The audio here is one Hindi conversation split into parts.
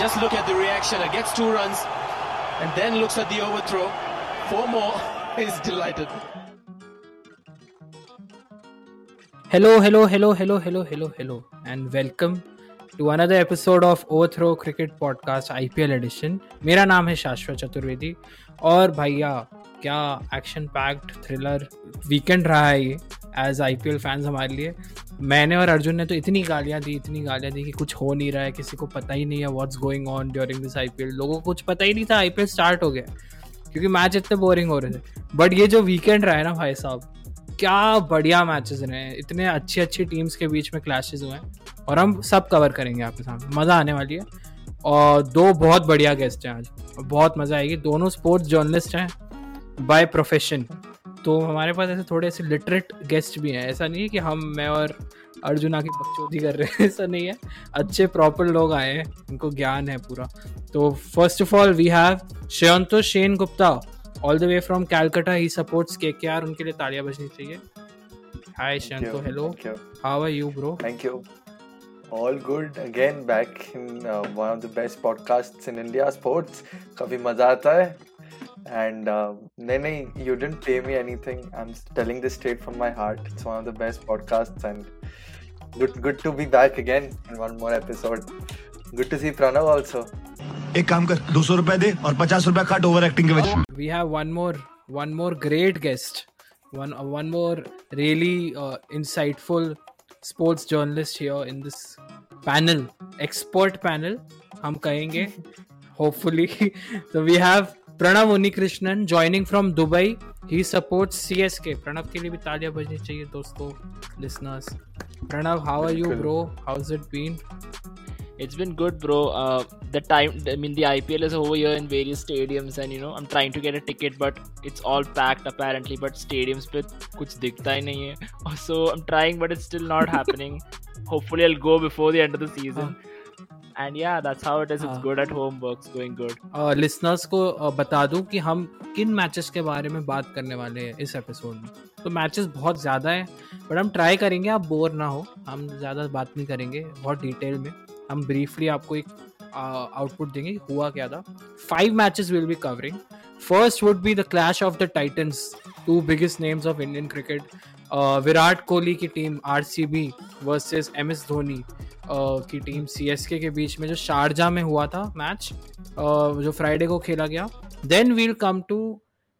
just look at the reaction. It gets two runs and then looks at the overthrow. Four more. He's delighted. Hello, hello, hello, hello, hello, hello, hello, and welcome to another episode of Overthrow Cricket Podcast IPL Edition. मेरा नाम है शाश्वत चतुर्वेदी और भैया क्या एक्शन पैक्ड थ्रिलर वीकेंड रहा है ये as I P L fans हमारे लिए मैंने और अर्जुन ने तो इतनी गालियाँ दी, इतनी गालियाँ दी कि कुछ हो नहीं रहा है, किसी को पता ही नहीं है what's going on during this I P L लोगों को कुछ पता ही नहीं था आई पी एल स्टार्ट हो गया। क्योंकि मैच इतने बोरिंग हो रहे थे। बट ये जो वीकेंड रहा है ना भाई साहब, क्या बढ़िया मैचेस रहे हैं। इतने अच्छी अच्छी टीम्स के बीच में क्लैशेस हुए हैं। और हम सब कवर करेंगे आपके सामने। मज़ा आने वाली है। और दो बहुत बढ़िया गेस्ट हैं आज। बहुत मज़ा आएगी। दोनों स्पोर्ट्स जर्नलिस्ट हैं बाय प्रोफेशन तो हमारे पास ऐसे थोड़े ऐसे लिटरेट गेस्ट भी हैं। ऐसा नहीं है कि हम मैं और अर्जुन आके बकचोदी कर रहे हैं। ऐसा नहीं है। अच्छे प्रॉपर लोग आए हैं। उनको ज्ञान है पूरा। तो first of all we have Shreyanto Sen Gupta all the way from Calcutta he supports K K R उनके लिए तालियाँ बजनी चाहिए। Hi Shreyanto hello how are you bro thank you All good. Again back in uh, one of the best podcasts in India sports. काफ़ी मज़ा आता है? and uh, Nene, you didn't pay me anything. I'm telling this straight from my heart. It's one of the best podcasts, and good good to be back again in one more episode. Good to see Pranav also. एक काम कर दो सौ रुपए दे और पचास रुपए काट ओवर एक्टिंग के वजह we have one more one more great guest one one more really uh, insightful sports journalist here in this panel expert panel हम कहेंगे hopefully so we have Pranav Unnikrishnan joining from Dubai he supports CSK Pranav के लिए भी तालियाँ बजनी चाहिए दोस्तों listeners Pranav how are you bro how is it been It's been good, bro. Uh, the time, I mean, the IPL is over here in various stadiums, and you know, I'm trying to get a ticket, but it's all packed apparently. But stadiums पे कुछ दिखता ही नहीं है. So I'm trying, but it's still not happening. Hopefully, I'll go before the end of the season. Uh. And yeah that's how it is it's good at home works going good listeners को uh, बता दूँ कि हम किन मैचेस के बारे में बात करने वाले हैं इस एपिसोड में। तो मैचेस बहुत ज़्यादा हैं बट हम ट्राई करेंगे आप बोर ना हो। हम ज़्यादा बात नहीं करेंगे बहुत डिटेल में। हम ब्रीफली आपको एक आउटपुट uh, देंगे हुआ क्या था। Five matches will be covering first would be the clash of the titans two biggest names of Indian cricket Virat Kohli की team R C B versus M S Dhoni की टीम सी एस के के बीच में जो शारजा में हुआ था मैच जो फ्राइडे को खेला गया। Then we'll come to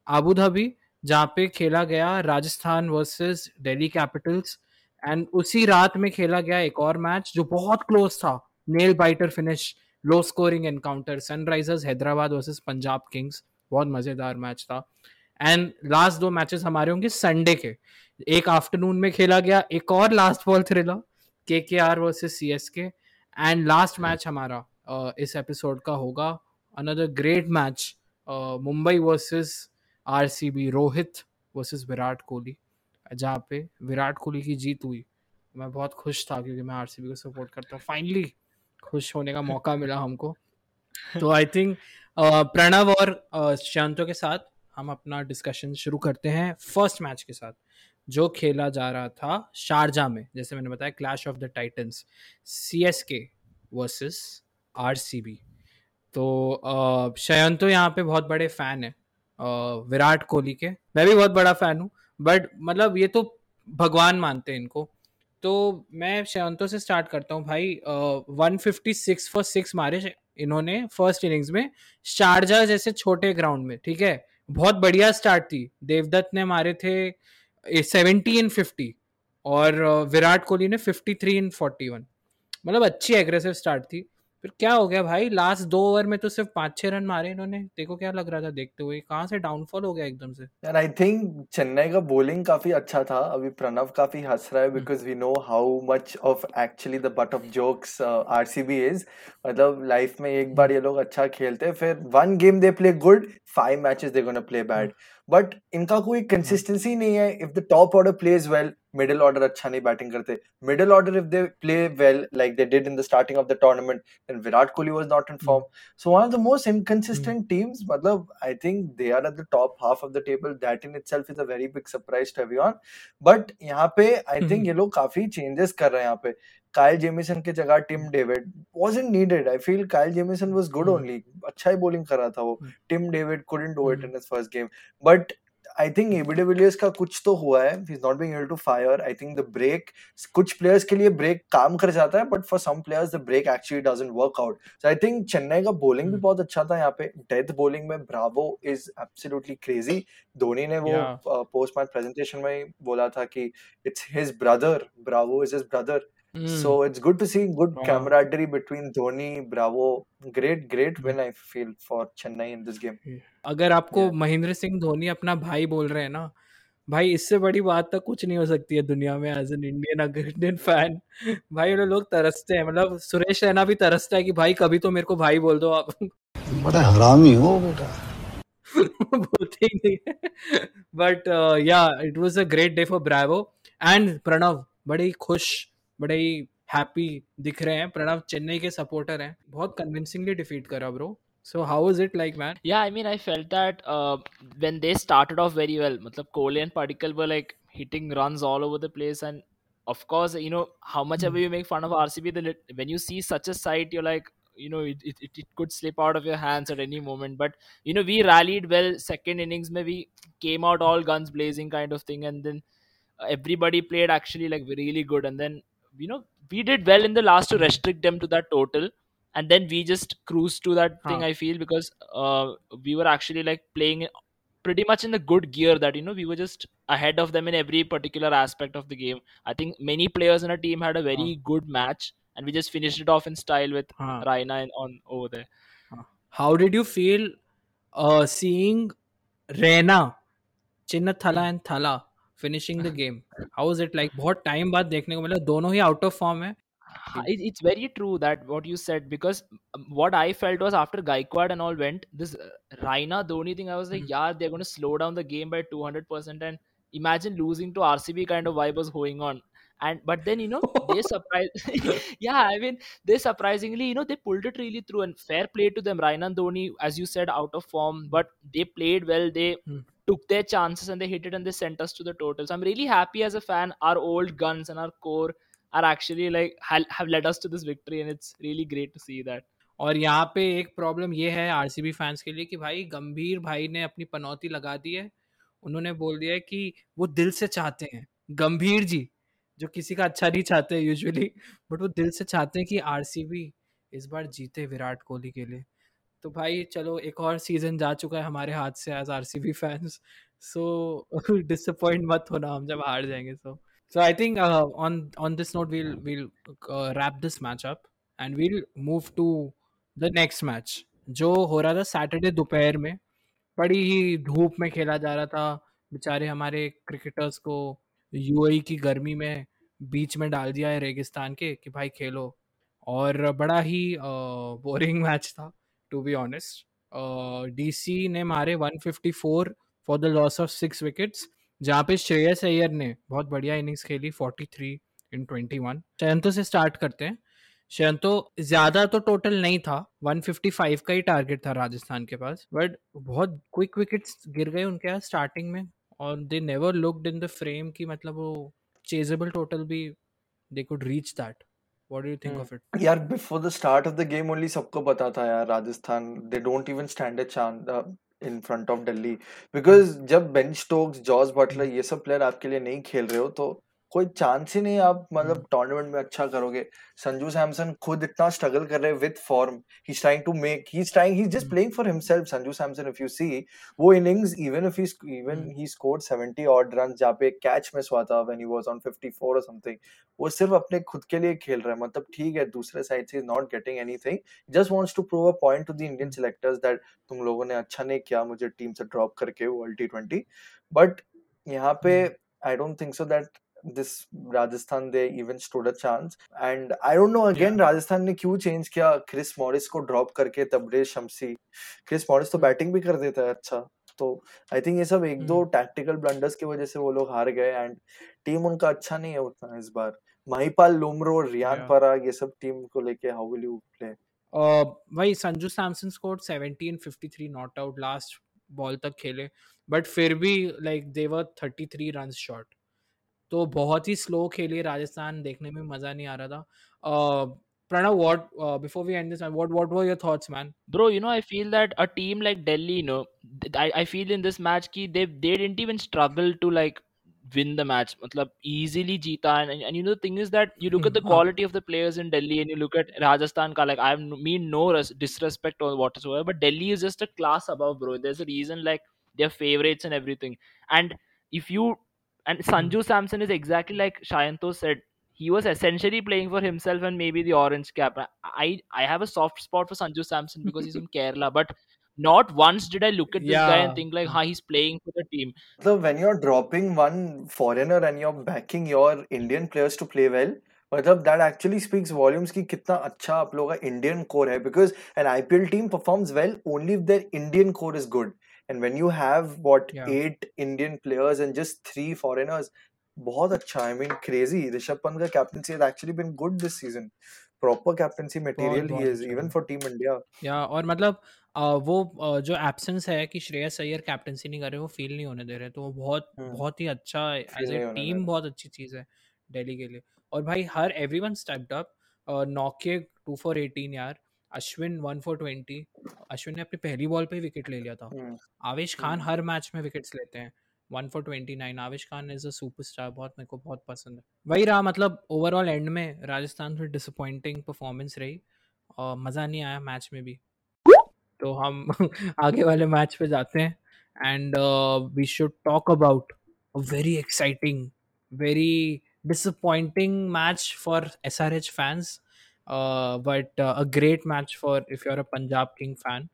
Abu Dhabi जहाँ पे खेला गया Rajasthan versus Delhi Capitals and उसी रात में खेला गया एक और मैच जो बहुत क्लोज था nail biter finish low scoring encounter Sunrisers Hyderabad versus Punjab Kings बहुत मज़ेदार मैच था। एंड लास्ट दो मैचेस हमारे होंगे संडे के। एक आफ्टरनून में खेला गया एक और last ball thriller K K R versus C S K and last match हमारा uh, इस एपिसोड का होगा another great match Mumbai versus R C B Rohit versus Virat Kohli. जहाँ पे विराट कोहली की जीत हुई। मैं बहुत खुश था क्योंकि मैं आर सी बी को सपोर्ट करता हूँ। फाइनली खुश होने का मौका मिला हमको। तो आई थिंक प्रणव और शांतो के साथ हम अपना डिस्कशन शुरू करते हैं फ़र्स्ट मैच के साथ, जो खेला जा रहा था शारजा में, जैसे मैंने बताया clash of the titans C S K versus R C B तो शयन तो यहाँ पे बहुत बड़े फ़ैन है विराट कोहली के, मैं भी बहुत बड़ा फ़ैन हूँ बट मतलब ये तो भगवान मानते हैं इनको। तो मैं शयंतो से स्टार्ट करता हूँ भाई one fifty six for six मारे इन्होंने फ़र्स्ट इनिंग्स में, शारजा जैसे छोटे ग्राउंड में, ठीक है? बहुत बढ़िया स्टार्ट थी। देवदत्त ने मारे थे सेवेंटी इन फिफ्टी और विराट कोहली ने fifty three in forty one मतलब अच्छी एग्रेसिव स्टार्ट थी। फिर क्या हो गया भाई? लास्ट दो ओवर में तो सिर्फ़ पाँच छह रन मारे इन्होंने। देखो क्या लग रहा था देखते हुए। कहाँ से डाउनफॉल हो गया एकदम से? यार आई थिंक चेन्नई का बॉलिंग काफ़ी अच्छा था। अभी प्रणव काफ़ी हंस रहा है because we know how much of actually the butt of jokes RCB is मतलब लाइफ में एक बार ये लोग अच्छा खेलते हैं फिर one game they play good five matches they gonna play bad but इनका कोई कंसिस्टेंसी नहीं है। If the top order plays well middle order अच्छा नहीं बैटिंग करते। Middle order if they play well like they did in the starting of the tournament then Virat Kohli was not in form so one of the most inconsistent teams मतलब I think they are at the top half of the table that in itself is a very big surprise to everyone but यहाँ पे आई थिंक ये लोग काफ़ी चेंजेस कर रहे हैं यहाँ पे। काइल जेमिसन की जगह Tim David wasn't needed. I feel kyle jamieson was good Hmm. only. अच्छा ही bowling कर रहा था वो। Hmm. Tim David couldn't do it Hmm. in his first game. I think ABW का कुछ तो हुआ है। Is not being able to fire I think the break कुछ प्लेयर्स के लिए ब्रेक काम कर जाता है but for some players the break actually doesn't work out so I think Chennai का बॉलिंग भी hmm. बहुत अच्छा था यहाँ पे। डेथ बॉलिंग में Bravo is absolutely crazy Dhoni ने वो पोस्ट मैच प्रेजेंटेशन में बोला था कि it's his brother Bravo is his brother Hmm. so it's good to see good हाँ. camaraderie between Dhoni, Bravo. Great, great Hmm. win I feel for Chennai in this game. अगर आपको Yeah. महेंद्र सिंह धोनी अपना भाई बोल रहे हैं ना भाई इससे बड़ी बात तो कुछ नहीं हो सकती है दुनिया में एज एन इंडियन अगर इंडियन फ़ैन भाई वो लोग तरसते हैं मतलब सुरेश रैना भी तरसता है कि भाई कभी तो मेरे को भाई बोल दो आप बड़ा हरामी हो बेटा बोलते ही नहीं but yeah it was a great day for Bravo and Pranav बड़े खुश बड़े ही हैप्पी दिख रहे हैं प्रणव चेन्नई के सपोर्टर हैं बहुत कन्विंसिंगली डिफीट करा bro so how is it like man Yeah, I mean, I felt that uh, when they started off very well, matlab Kohli and Padikkal were like hitting runs all over the place, and of course, you know, how much ever you make fun of RCB, the when you see such a sight, you're like, you know, it, it, it, it could slip out of your hands at any moment. But you know, we rallied well. Second innings, maybe came out all guns blazing, kind of thing, and then uh, everybody played actually like really good, and then you know, we did well in the last to restrict them to that total. And then we just cruised to that thing i feel because uh, we were actually like playing pretty much in the good gear that you know we were just ahead of them in every particular aspect of the game. I think many players in our team had a very Huh. good match and we just finished it off in style with हाँ raina in, on over there. How did you feel uh, seeing Rena, Chinnathala and Thala finishing the game? How was it like? बहुत टाइम बाद देखने को मिला दोनों ही आउट ऑफ फॉर्म है Ha- it, it's very true that what you said because um, what I felt was after Gaikwad and all went this uh, Raina Dhoni thing I was like Mhm. yeah they're going to slow down the game by 200% and imagine losing to RCB kind of vibe was going on and but then you know they surprised yeah I mean they surprisingly you know they pulled it really through and fair play to them Raina and Dhoni as you said out of form but they played well they Hmm. Took their chances and they hit it and they sent us to the total so I'm really happy as a fan our old guns and our core are actually like have led us to this victory and it's really great to see that और यहाँ पे एक प्रॉब्लम ये है आरसीबी फैंस के लिए कि भाई गंभीर भाई ने अपनी पनौती लगा दी है उन्होंने बोल दिया है कि वो दिल से चाहते हैं गंभीर जी जो किसी का अच्छा नहीं चाहते यूजुअली बट वो दिल से चाहते हैं कि आरसीबी इस बार जीते विराट कोहली के लिए तो भाई चलो एक और सीज़न जा चुका है हमारे हाथ से as R C B fans so disappoint मत होना हम जब हार जाएँगे so so I think on on this note we'll we'll wrap this match up and we'll move to the next match जो हो रहा था सैटरडे दोपहर में बड़ी ही धूप में खेला जा रहा था बेचारे हमारे क्रिकेटर्स को यूएई की गर्मी में बीच में डाल दिया है रेगिस्तान के कि भाई खेलो और बड़ा ही बोरिंग मैच था। टू बी ऑनेस्ट डीसी ने मारे 154 for the loss of six wickets जहाँ पे श्रेयस अय्यर ने बहुत बढ़िया इनिंग्स खेली 43 इन 21 शयंतो से स्टार्ट करते हैं। शयंतो ज़्यादा तो टोटल नहीं था 155 का ही टारगेट था राजस्थान के पास बट बहुत क्विक विकेट्स गिर गए उनके यहाँ स्टार्टिंग में, और they never looked in the frame की मतलब वो चेजेबल टोटल भी they could reach that what do you think Hmm. Of it यार before the start of the game only सबको पता था यार Rajasthan they don't even stand a chance in front of Delhi because जब बेन स्टोक्स जॉर्ज बटलर ये सब प्लेयर आपके लिए नहीं खेल रहे हो तो कोई चांस ही नहीं आप मतलब टूर्नामेंट में अच्छा करोगे। संजू सैमसन खुद इतना स्ट्रगल कर रहे with form he trying to make he trying he just playing for himself Sanju Samson if you see वो innings even if he even he scored 70 odd run जहाँ पे कैच मिस हुआ था व्हेन ही वाज ऑन 54 और समथिंग वो सिर्फ़ अपने खुद के लिए खेल रहा है। मतलब ठीक है दूसरे साइड से is not getting anything just wants to prove a point to the Indian selectors that तुम लोगों ने अच्छा नहीं किया मुझे टीम से ड्रॉप करके वर्ल्ड टी ट्वेंटी बट यहाँ पे I don't think so that this Rajasthan they even stood a chance. And I don't know again Rajasthan ने क्यों चेंज किया? क्रिस मॉरिस को ड्रॉप करके तबरेज शमसी। क्रिस मॉरिस तो बैटिंग भी कर देता है अच्छा। तो आई थिंक ये सब एक दो टैक्टिकल ब्लंडर्स की वजह से वो लोग हार गए एंड टीम उनका अच्छा नहीं है उतना इस बार। महिपाल लुमरो रियान पराग ये सब टीम को लेके हाउ विल यू प्ले भाई Sanju Samson scored 17 53 not out last ball तक खेले। बट फिर भी like they were 33 run shot तो बहुत ही स्लो खेली राजस्थान देखने में मजा नहीं आ रहा था uh, Pranav what before we end this what what were your thoughts man Bro, you know, I feel that a team like Delhi, you know, th- I, I feel in this match ki they they didn't even struggle to like win the match. Matlab, easily jeeta and, and, and you know the thing is that you look at the हाँ quality of the players in Delhi and you look at Rajasthan ka like I mean no res- disrespect or whatsoever, but Delhi is just a class above, bro. There's a reason like they're favorites and everything. And if you and Sanju Samson is exactly like Shayanto said. He was essentially playing for himself and maybe the orange cap. I I have a soft spot for Sanju Samson because he's from Kerala, but not once did I look at this guy and yeah think like, "Ha, he's playing for the team." So when you're dropping one foreigner and you're backing your Indian players to play well, मतलब that actually speaks volumes कि कितना अच्छा आप लोगों का Indian core है because an IPL team performs well only if their Indian core is good. And when you have what yeah eight Indian players and just three foreigners, बहुत अच्छा I mean crazy. Rishabh Pant का captaincy has actually been good this season. Proper captaincy बहुत material he बहुत is अच्छा even for Team India. या और मतलब अ, वो अ, जो एब्सेंस है कि श्रेयस अय्यर कैप्टनसी नहीं कर रहे वो फील नहीं होने दे रहे तो वो बहुत हम्म बहुत ही अच्छा एज ए टीम बहुत अच्छी चीज़ है दिल्ली के लिए और भाई हर एवरीवन स्टेप्ड अप नौके टू फॉर एटीन यार Ashwin one for twenty Ashwin ने अपनी पहली बॉल पे ही विकेट ले लिया था। हम्म आवेश खान हम्म। हर मैच में विकेट्स लेते हैं one for twenty nine. Avesh Khan is a superstar बहुत मेरे को बहुत पसंद है। वही रहा मतलब ओवरऑल एंड में राजस्थान से डिसअपॉइंटिंग परफॉर्मेंस रही और मज़ा नहीं आया मैच में भी। तो हम आगे वाले मैच पे जाते हैं and we should talk about a very exciting very disappointing match for SRH fans uh, but uh, a great match for if you're a Punjab King fan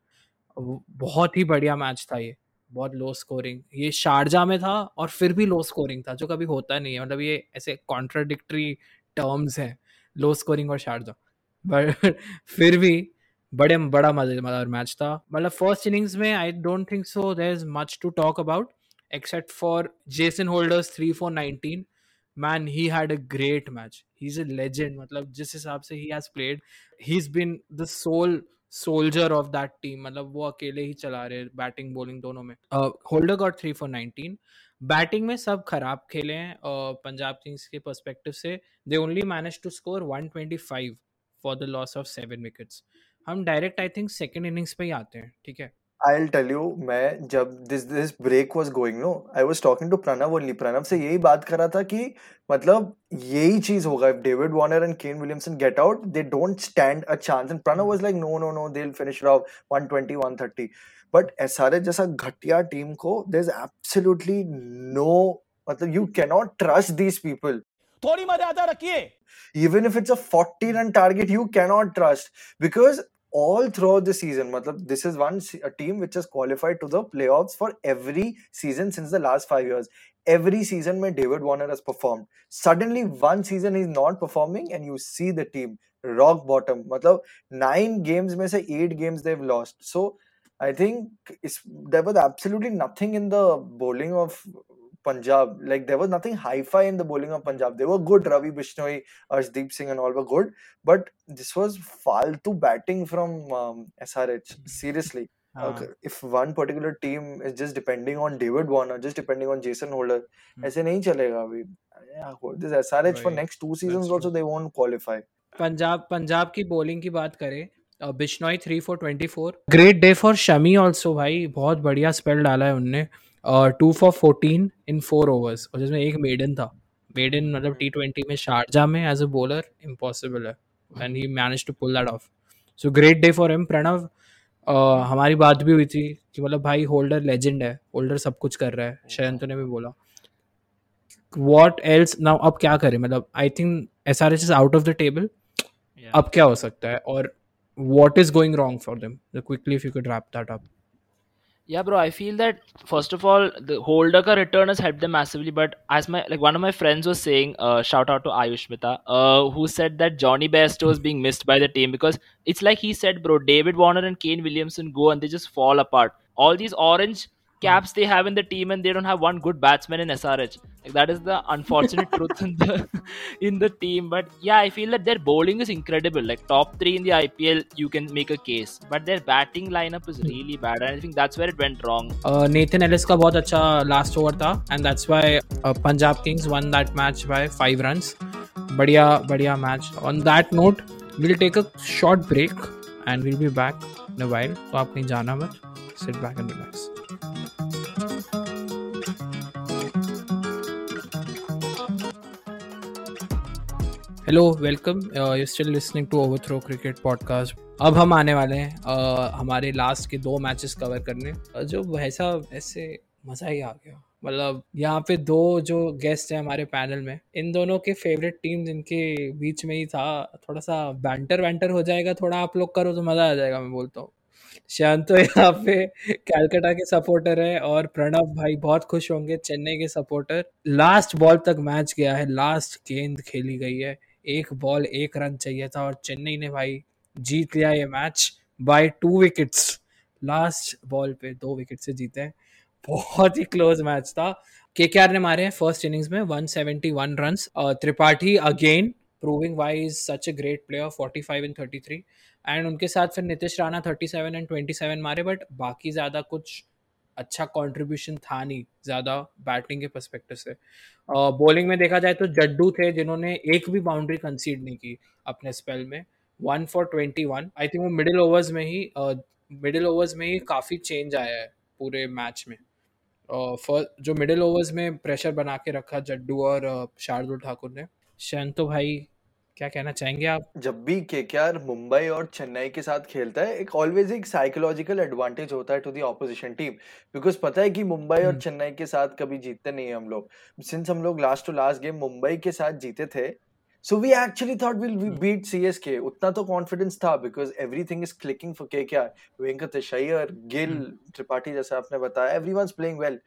वो- बहुत ही बढ़िया मैच था ये। बहुत लो स्कोरिंग ये शारजा में था और फिर भी लो स्कोरिंग था जो कभी होता नहीं है। मतलब ये ऐसे कॉन्ट्राडिक्टरी टर्म्स हैं लो स्कोरिंग और शारजा। बट फिर भी बड़े बड़ा मज़ेदार मैच था। मतलब फ़र्स्ट इनिंग्स में I don't think so there is much to talk about except for Jason Holders 3 for 19 man, he had a great match. He's a legend. मतलब जिस हिसाब से he has played, he's been the sole soldier of that team. मतलब वो अकेले ही चला रहे बैटिंग बॉलिंग दोनों में। Holder got three for nineteen batting में सब खराब खेले हैं। पंजाब किंग्स के पर्सपेक्टिव से they only manage to score 125 for the loss of seven wickets हम direct I think second innings पे ही आते हैं, ठीक है? आई टेल यू मैं जब this this break was going no I was talking to Pranav only Pranav से यही बात कर रहा था कि मतलब यही चीज़ होगा। If David Warner and Kane Williamson get out they don't stand a chance and Pranav was like no no no they finish rough one twenty but S जैसा घटिया टीम को दे इज़ एब्सोल्यूटली नो मतलब you cannot trust these people थोड़ी मर्यादा रखिए। Even if it's a forty run target you cannot trust because all throughout the season this is one a team which has qualified to the playoffs for every season since the last 5 years. Every season where David Warner has performed. Suddenly one season he's not performing and you see the team rock bottom. Matlab, 9 games mein se 8 games they've lost. So I think there was absolutely nothing in the bowling of Punjab. Like there was nothing hi-fi in the bowling of Punjab. They were good. Ravi Bishnoi, Arshdeep Singh, and all were good. But this was faltu batting from um, SRH. Seriously. हाँ Okay, if one particular team is just depending on David Warner, just depending on Jason Holder, Hmm. ऐसे नहीं चलेगा अभी. Yeah, this SRH right. for next two seasons that's also true. they won't qualify. Punjab Punjab की बॉलिंग की बात करें Bishnoi three for twenty four great day for Shami also भाई बहुत बढ़िया स्पेल डाला है उनने two for fourteen in four overs और जिसमें एक मेडन था। मेडन मतलब टी ट्वेंटी में शारजा में एज अ बॉलर इम्पॉसिबल है। And he manage to pull that off so great day for M Pranav uh, हमारी बात भी हुई थी कि मतलब भाई होल्डर लेजेंड है होल्डर सब कुछ कर रहा है। शयंत ने भी बोला। वॉट एल्स नाउ अब क्या करें? मतलब I think S R H is out of the table अब क्या हो सकता है? और what is going wrong for them? Quickly if you could wrap that up. Yeah, bro. I feel that first of all, the holder ka return has helped them massively. But as my like one of my friends was saying, uh, shout out to Ayush Mita, uh, who said that Johnny Bairstow is being missed by the team because it's like he said, bro. David Warner and Kane Williamson go and they just fall apart. All these orange caps they have in the team and they don't have one good batsman in SRH Like that is the unfortunate truth in the in the team. But yeah, I feel that their bowling is incredible. Like top three in the IPL, you can make a case. But their batting lineup is really bad, and I think that's where it went wrong. Uh, Nathan Ellis का बहुत अच्छा last over था, and that's why uh, Punjab Kings won that match by five runs. बढ़िया बढ़िया match. On that note, we'll take a short break and we'll be back in a while. तो आप कहीं जाना मत. Sit back and relax. Hello welcome you still listening to Overthrow Cricket Podcast अब हम आने वाले हैं uh, हमारे लास्ट के दो मैचेस कवर करने। Uh, जो वैसा ऐसे मज़ा ही आ गया। मतलब यहाँ पे दो जो गेस्ट हैं हमारे पैनल में इन दोनों के फेवरेट टीम जिनके बीच में ही था थोड़ा सा बैंटर वैंटर हो जाएगा थोड़ा आप लोग करो तो मज़ा आ जाएगा मैं बोलता हूँ। शांत तो यहाँ पे कैलकाटा के सपोर्टर है और प्रणव भाई बहुत खुश होंगे चेन्नई के सपोर्टर लास्ट बॉल तक मैच गया है लास्ट गेंद खेली गई है। एक बॉल एक रन चाहिए था और चेन्नई ने भाई जीत लिया ये match by two wickets last ball पे दो विकेट से जीते हैं। बहुत ही क्लोज मैच था। के ने मारे हैं फ़र्स्ट इनिंग्स में 171 runs Tripathi again proving why is such a great player 45 in 33 and उनके साथ फिर नितिश राणा 37 एंड 27 मारे बट बाकी ज़्यादा कुछ अच्छा कंट्रीब्यूशन था नहीं ज़्यादा बैटिंग के परस्पेक्टिव से। बॉलिंग में देखा जाए तो जड्डू थे जिन्होंने एक भी बाउंड्री कंसीड नहीं की अपने स्पेल में। One for twenty one I think वो मिडिल ओवर्स में ही मिडिल uh, ओवर्स में ही काफ़ी चेंज आया है पूरे मैच में। फ़र्स्ट जो मिडिल ओवर्स में प्रेशर बना के रखा जड्डू और uh, शार्दुल ठाकुर ने। शंतो भाई क्या कहना चाहेंगे आप? जब भी केकेआर मुंबई और चेन्नई के साथ खेलता है एक ऑलवेज एक साइकोलॉजिकल एडवांटेज होता है to the opposition team because पता है कि मुंबई और हम्म। चेन्नई के साथ कभी जीतते नहीं है हम लोग. सिंस हम लोग last two last game Mumbai के साथ जीते थे so we actually thought will beat CSK उतना तो कॉन्फिडेंस था because everything is clicking for KKR. Venkatesh Iyer Gill Tripathi जैसा आपने बताया every everyone's playing well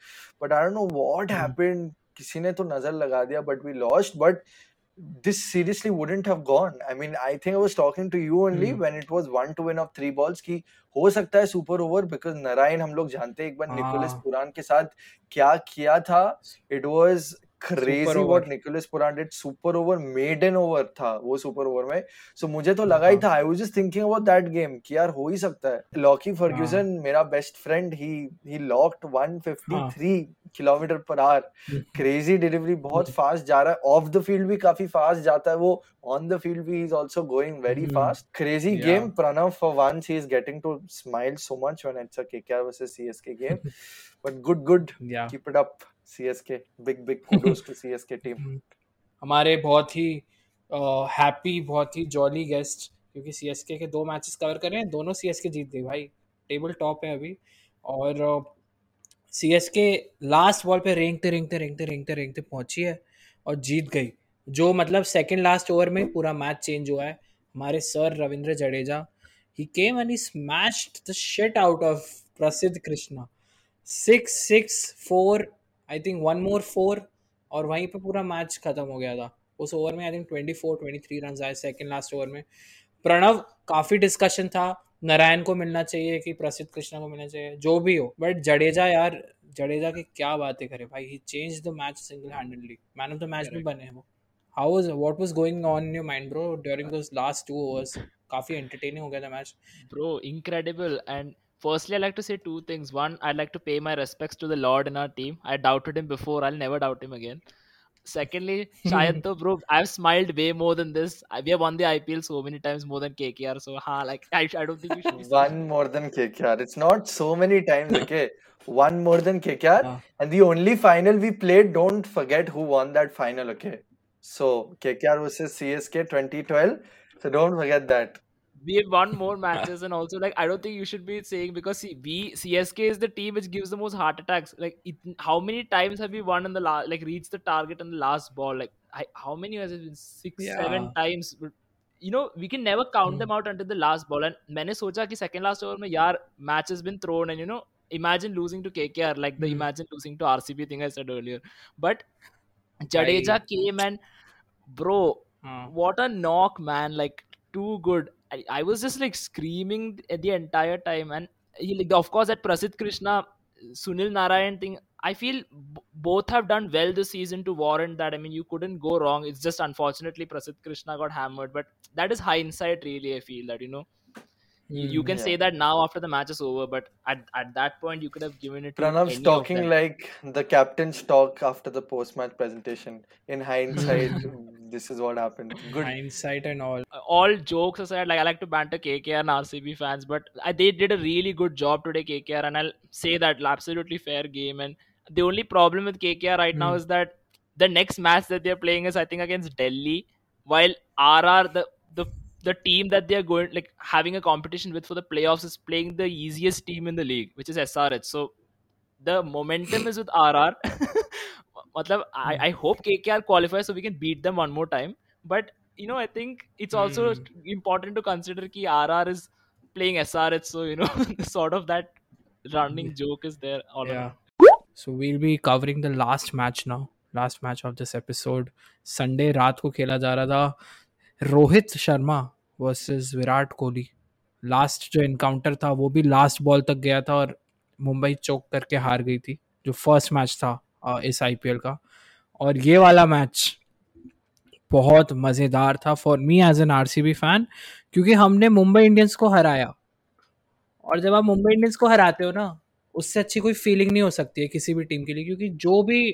but I don't know what happened किसी ने तो नज़र लगा दिया but we lost but this seriously wouldn't have gone. I mean, I think I was talking to you only mm. when it was one to win of three balls कि हो सकता है सुपर ओवर बिकॉज़ नारायण हम लोग जानते हैं एक बार निकोलस पुरान के साथ क्या किया था it was crazy what Nicholas Pooran did super over maiden over था वो सुपर ओवर में. सो so, मुझे तो लगा ही था I was just thinking about that game कि यार हो ही सकता है। लॉकी फर्ग्यूसन मेरा बेस्ट फ्रेंड ही ही। Locked 153 kilometre per hour crazy delivery बहुत फास्ट जा रहा है। ऑफ़ द फ़ील्ड भी काफ़ी फास्ट जाता है वो। ऑन द फ़ील्ड भी is also going very fast crazy game Pranav for once he is getting to smile so much when it's a KKR versus CSK game but good good keep it up CSK big big kudos to CSK team हमारे बहुत ही हैप्पी बहुत ही जॉली गेस्ट क्योंकि सीएसके के दो मैचेस कवर कर रहे हैं दोनों सीएसके जीत गए भाई। टेबल टॉप है अभी। और C S K last ball पे रेंगते रेंगते रेंगते रेंगते रेंगते पहुँची है और जीत गई। जो मतलब सेकंड लास्ट ओवर में पूरा मैच चेंज हुआ है। हमारे sir Ravindra Jadeja he came and he smashed the shit out of Prasidh Krishna. Six six four I think one more four और वहीं पे पूरा मैच खत्म हो गया था। उस ओवर में I think twenty four twenty three run आए सेकेंड लास्ट ओवर में। प्रणव काफ़ी डिस्कशन था। नारायण को मिलना चाहिए कि प्रसिद्ध कृष्णा को मिलना चाहिए जो भी हो। बट जडेजा यार जडेजा की क्या बातें करे भाई? He change the match single handedly man of the match भी बने हैं। वो how was what was going on in your mind bro during those last two overs काफ़ी एंटरटेनिंग हो गया था match bro incredible and Firstly, I'd like to say two things. One, I'd like to pay my respects to the Lord in our team. I doubted him before. I'll never doubt him again. Secondly, Shayad to bro, I've smiled way more than this. We have won the IPL so many times more than KKR. So, ha, like I, I don't think we should. One more than KKR. It's not so many times. Okay, one more than KKR, and the only final we played. Don't forget who won that final. Okay, so KKR versus CSK 2012. So don't forget that we have won more matches and also like I don't think you should be saying because see, we CSK is the team which gives the most heart attacks. Like it, how many times have we won in the last like reached the target in the last ball? Like I, how many has it been? Six, yeah. seven times. You know we can never count mm. them out until the last ball. And मैंने सोचा कि second last over में यार match has been thrown and you know imagine losing to KKR like the mm. imagine losing to RCB thing I said earlier. But Jadeja I... came and bro, uh. what a knock man! Like too good I, I was just like screaming the entire time, and he, like, of course, that Prasidh Krishna Sunil Narayan thing, I feel b- both have done well this season to warrant that. I mean, you couldn't go wrong. It's just unfortunately Prasidh Krishna got hammered, but that is hindsight, really. I feel that you know you, you can Yeah. say that now after the match is over, but at, at that point you could have given it to Pranav's any of talking them. like the captain's talk after the post-match presentation. In hindsight, this is what happened. Good. Hindsight and all. all jokes aside, like I like to banter KKR and RCB fans, but I, they did a really good job today, KKR, and I'll say that absolutely fair game. And the only problem with KKR right now Hmm. is that the next match that they're playing is I think against Delhi, while RR the the the team that they're going like having a competition with for the playoffs is playing the easiest team in the league, which is SRH. So the momentum is with RR. Matlab, I, I hope KKR qualifies so we can beat them one more time. But you know, I think it's also Hmm. important to consider कि RR is playing SRH, so you know, sort of that running joke is there all Yeah. around. So we'll be covering the last match now. Last match of this episode. Sunday रात को खेला जा रहा था रोहित शर्मा वर्सेस विराट कोहली। लास्ट जो इनकाउंटर था, वो भी लास्ट बॉल तक गया था और मुंबई चौक करके हार गई थी, जो फ़र्स्ट मैच था इस आईपीएल का। और ये वाला मैच बहुत मज़ेदार था for me as an RCB fan क्योंकि हमने मुंबई इंडियंस को हराया। और जब आप मुंबई इंडियंस को हराते हो ना, उससे अच्छी कोई फीलिंग नहीं हो सकती है किसी भी टीम के लिए, क्योंकि जो भी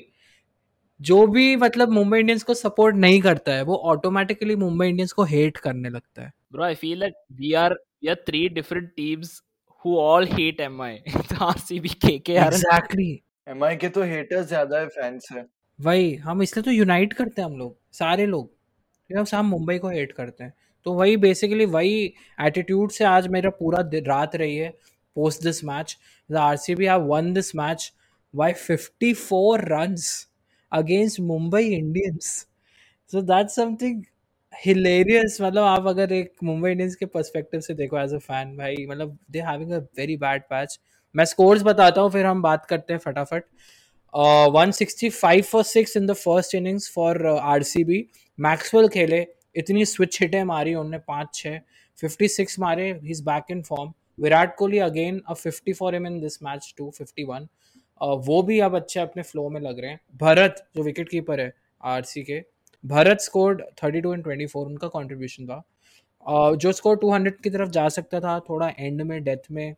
जो भी मतलब मुंबई इंडियंस को सपोर्ट नहीं करता है वो ऑटोमेटिकली मुंबई इंडियंस को हेट करने लगता है। Bro, I feel that we are we are three different teams who all hate MI. It's RCB, KKR, exactly MI के तो haters ज़्यादा है fans से. वही हम इसलिए तो यूनाइट करते हैं हम लोग सारे लोग। क्योंकि हम सब मुंबई को हेट करते हैं। तो वही बेसिकली वही एटीट्यूड से आज मेरा पूरा रात रही है post this match the RCB have won this match by 54 runs against Mumbai Indians so that's something hilarious मतलब आप अगर एक मुंबई इंडियंस के पर्सपेक्टिव से देखो एज अ फ़ैन भाई मतलब they having a very bad patch मैं स्कोर्स बताता हूँ फिर हम बात करते हैं फटाफट. One sixty five for six in the first innings for R C B Maxwell खेले इतनी स्विच हिटें मारी उन्होंने पाँच छः 56 मारे he is back in form Virat Kohli again a 50 for him in this match to 51 uh, वो भी अब अच्छे अपने फ्लो में लग रहे हैं। भरत, जो विकेट कीपर है आरसी के भरत स्कोर्ड 32 एंड 24 उनका कॉन्ट्रीब्यूशन था। जो स्कोर 200 की तरफ़ जा सकता था, थोड़ा एंड में डेथ में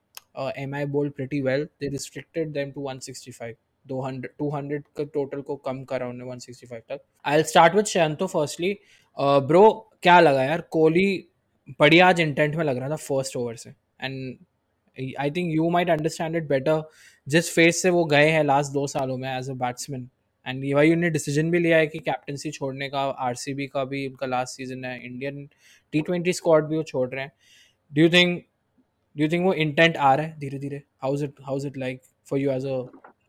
M I bowled pretty well they restricted them to 165 200 200 का टोटल को कम करा उन्होंने 165 तक। I start with Shanto firstly bro क्या लगा यार, कोहली बढ़िया आज इंटेंट में लग रहा था फ़र्स्ट ओवर से। And I think you might understand it better जिस फ़ेज़ से वो गए हैं लास्ट दो सालों में एज अ बैट्समैन एंड ये वाई उन्हें डिसीज़न भी लिया है कि कैप्टनसी छोड़ने का आरसीबी का भी उनका लास्ट सीज़न है. इंडियन टी ट्वेंटी स्क्वाड भी वो छोड़ रहे हैं. Do you think do you think वो इंटेंट आ रहा है? धीरे धीरे how is it how is it like for you as a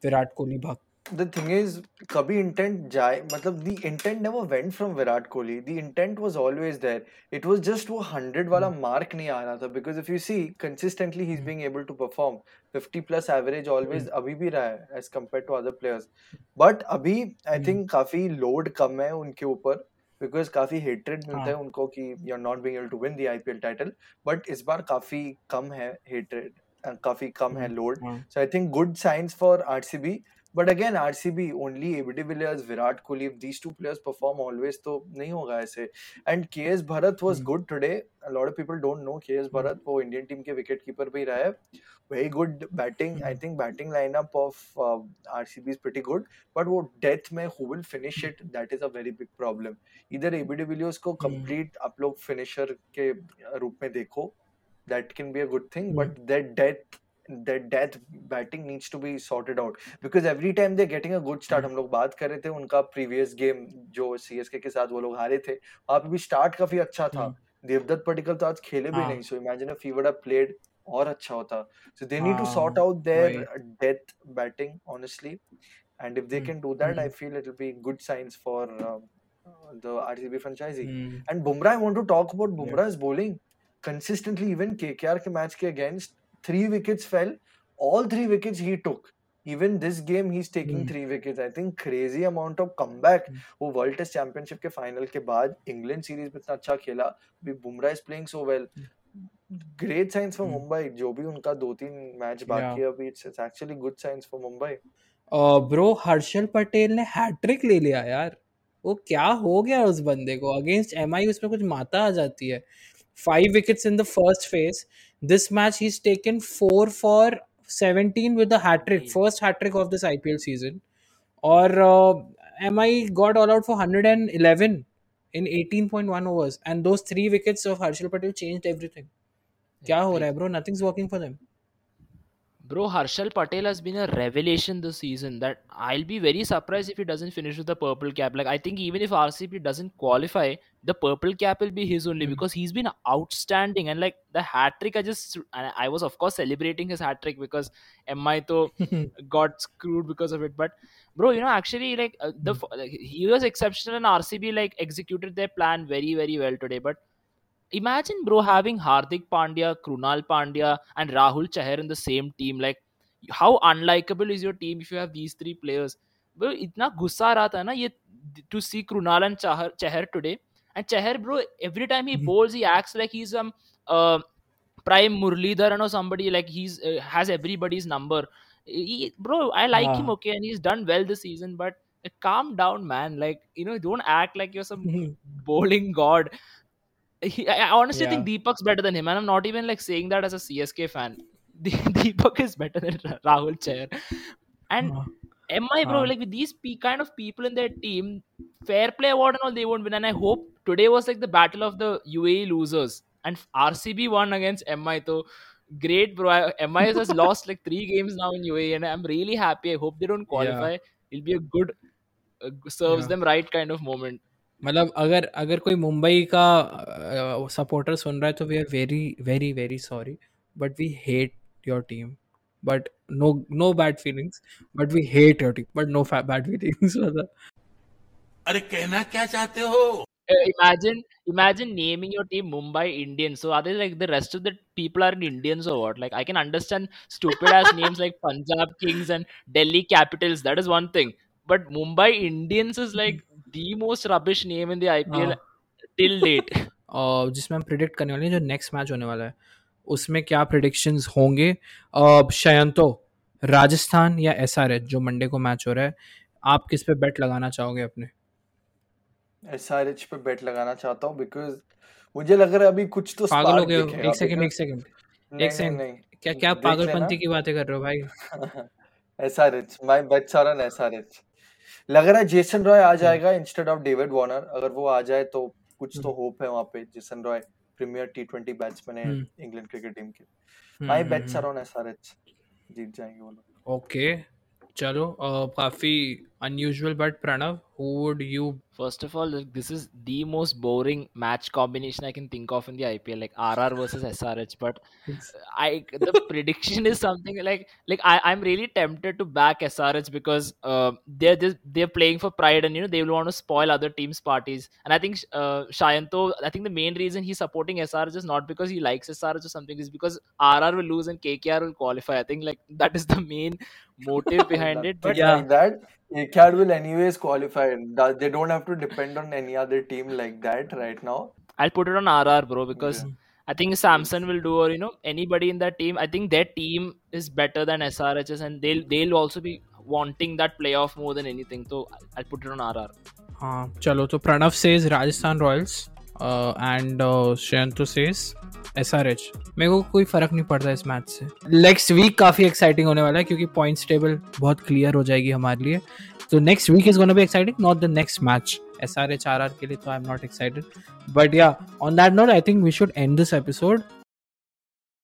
Virat Kohli bhakt The thing is, कभी intent जाए मतलब the intent never went from Virat Kohli. The intent was always there. It was just वो 100 वाला mark नहीं आ रहा था because if you see consistently he's being able to perform 50 plus average always अभी भी रहा है as compared to other players. But अभी I think काफ़ी load कम है उनके ऊपर because काफ़ी hatred मिलता है हाँ। उनको कि you're not being able to win the IPL title. But इस बार काफ़ी कम है hatred uh, काफ़ी कम है load. हाँ So I think good signs for RCB. But again, RCB only AB de Villiers, Virat Kohli. If these two players perform always, तो नहीं होगा ऐसे. And KS Bharat was Hmm. good today. A lot of people don't know KS Bharat. वो Indian team के wicket keeper भी रहा है. Very good batting. I think batting lineup of uh, RCB is pretty good. But वो death में who will finish it? That is a very big problem. Either AB de Villiers को complete आप लोग finisher के रूप में देखो. That can be a good thing. But that death that death batting needs to be sorted out because every time they're getting a good start हम लोग बात कर रहे थे उनका previous game जो CSK के साथ वो लोग हारे थे वहाँ पे भी start काफ़ी अच्छा था देवदत्त पडिक्कल तो आज खेले भी हाँ। नहीं so imagine if he would have played और अच्छा होता so they need to sort हाँ, out their वही। death batting honestly and if they Hmm, can do that I hmm. feel it will be good signs for um, uh, the RCB franchisee Hmm. and Bumrah, I want to talk about bumrah's Yeah. Bowling. Consistently, even KKR के match के against, three wickets fell. All three wickets he took. Even this game, he's taking Hmm. three wickets. I think crazy amount of comeback. Hmm. वो World Test Championship के final के बाद England series में इतना अच्छा खेला. अभी Bumrah is playing so well. great signs for Hmm. Mumbai. जो भी उनका दो तीन मैच बाकी Yeah. है अभी it's it's actually good signs for Mumbai. Bro Harshal Patel ने हैट्रिक ले लिया यार वो क्या हो गया उस बंदे को अगेंस्ट एम आई उसमें कुछ माता आ जाती है five wickets in the first phase this match he taken four for 17 with the hat trick first hat trick of this IPL season और uh, MI got all out for 111 in 18.1 overs and those three wickets of Harshal Patel changed everything क्या हो रहा है bro nothing's working for them Bro, Harshal Patel has been a revelation this season. That I'll be very surprised if he doesn't finish with the purple cap. Like I think even if RCB doesn't qualify, the purple cap will be his only Hmm. because he's been outstanding. And like the hat trick, I just and I was of course celebrating his hat trick because MI to got screwed because of it. But bro, you know actually like uh, the f- like, he was exceptional and RCB like executed their plan very very well today. But imagine bro having Hardik Pandya, Krunal Pandya, and Rahul Chahar in the same team. Like, how unlikable is your team if you have these three players? Bro, इतना गुस्सा आ रहा था ना ये to see Krunal and Chahar, Chahar today. And Chahar, bro, every time he bowls, he acts like he's some uh, prime Murlidharan or somebody like he's uh, has everybody's number. He, bro, I like him Ah. okay, and he's done well this season. But uh, calm down, man. Like you know, don't act like you're some bowling god. he, I honestly think Deepak's better than him, and I'm not even like saying that as a CSK fan. Deepak is better than Ra- Rahul Chair. And Ah. MI, bro, Ah. like with these pe- kind of people in their team, fair play award and all, they won't win. And I hope today was like the battle of the UAE losers, and RCB won against MI. So great, bro. MI has lost like three games now in UAE, and I'm really happy. I hope they don't qualify. It'll be a good, uh, serves Yeah. them right kind of moment. मतलब अगर अगर कोई मुंबई का सपोर्टर सुन रहा है तो we are very very very sorry but we hate your team but no no bad feelings but we hate your team but no bad feelings अरे कहना क्या चाहते हो? Imagine imagine naming your team Mumbai Indian so are like the rest of the people are in Indians और what like I can understand stupid ass names like Punjab Kings and Delhi Capitals that is one thing but Mumbai Indians is like the most rubbish name in the IPL till date. और जिसमें हम प्रिडिक्ट करने वाले हैं जो नेक्स्ट मैच होने वाला है उसमें क्या प्रिडिक्शंस होंगे? अ, शयंतो राजस्थान या एसआरएच जो मंडे को मैच हो रहा है आप किस पे बेट लगाना चाहोगे अपने? एसआरएच पे बेट लगाना चाहता हूँ बिकॉज़ मुझे लग रहा है अभी कुछ तो पागल हो गए एक सेकंड एक because- सेकंड एक सेकंड क्या क्या पागलपंती की बातें कर रहे हो भाई? SRH my bets are on SRH लग रहा है जेसन रॉय हम्म। आ जाएगा इंस्टेड ऑफ़ डेविड वार्नर अगर वो आ जाए तो कुछ तो हम्म। होप है वहाँ पे Jason Roy premier T twenty batsman है हम्म। इंग्लैंड क्रिकेट टीम के my hmm, bets are hmm. On SRH जीत जाएँगे वो लोग ओके चलो काफ़ी unusual but pranav who would you first of all this is the most boring match combination i can think of in the ipl like rr versus srh but i the prediction is something like like I, i'm really tempted to back srh because uh, they're just they're playing for pride and you know they will want to spoil other teams parties. And i think uh, shayanto i think the main reason he's supporting srh is not because he likes srh or something is because rr will lose and kkr will qualify. I think like that is the main motive behind it. But yeah like, that KKR will anyways qualify Da- they don't have to depend on any other team like that right now I'll put it on RR, bro, because Yeah. I think Samson will do, or you know, anybody in that team. I think their team is better than SRHs, and they'll they'll also be wanting that playoff more than anything. So I'll put it on RR. हाँ चलो तो Pranav says Rajasthan Royals and Shayantu says S R H मेरे को कोई फ़र्क नहीं पड़ता इस मैच से. नेक्स्ट वीक काफ़ी एक्साइटिंग होने वाला है, क्योंकि पॉइंट्स टेबल बहुत क्लियर हो जाएगी हमारे लिए। तो next week is gonna be exciting not the next match S R H R R के लिए तो I am not excited but yeah on that note I think we should end this episode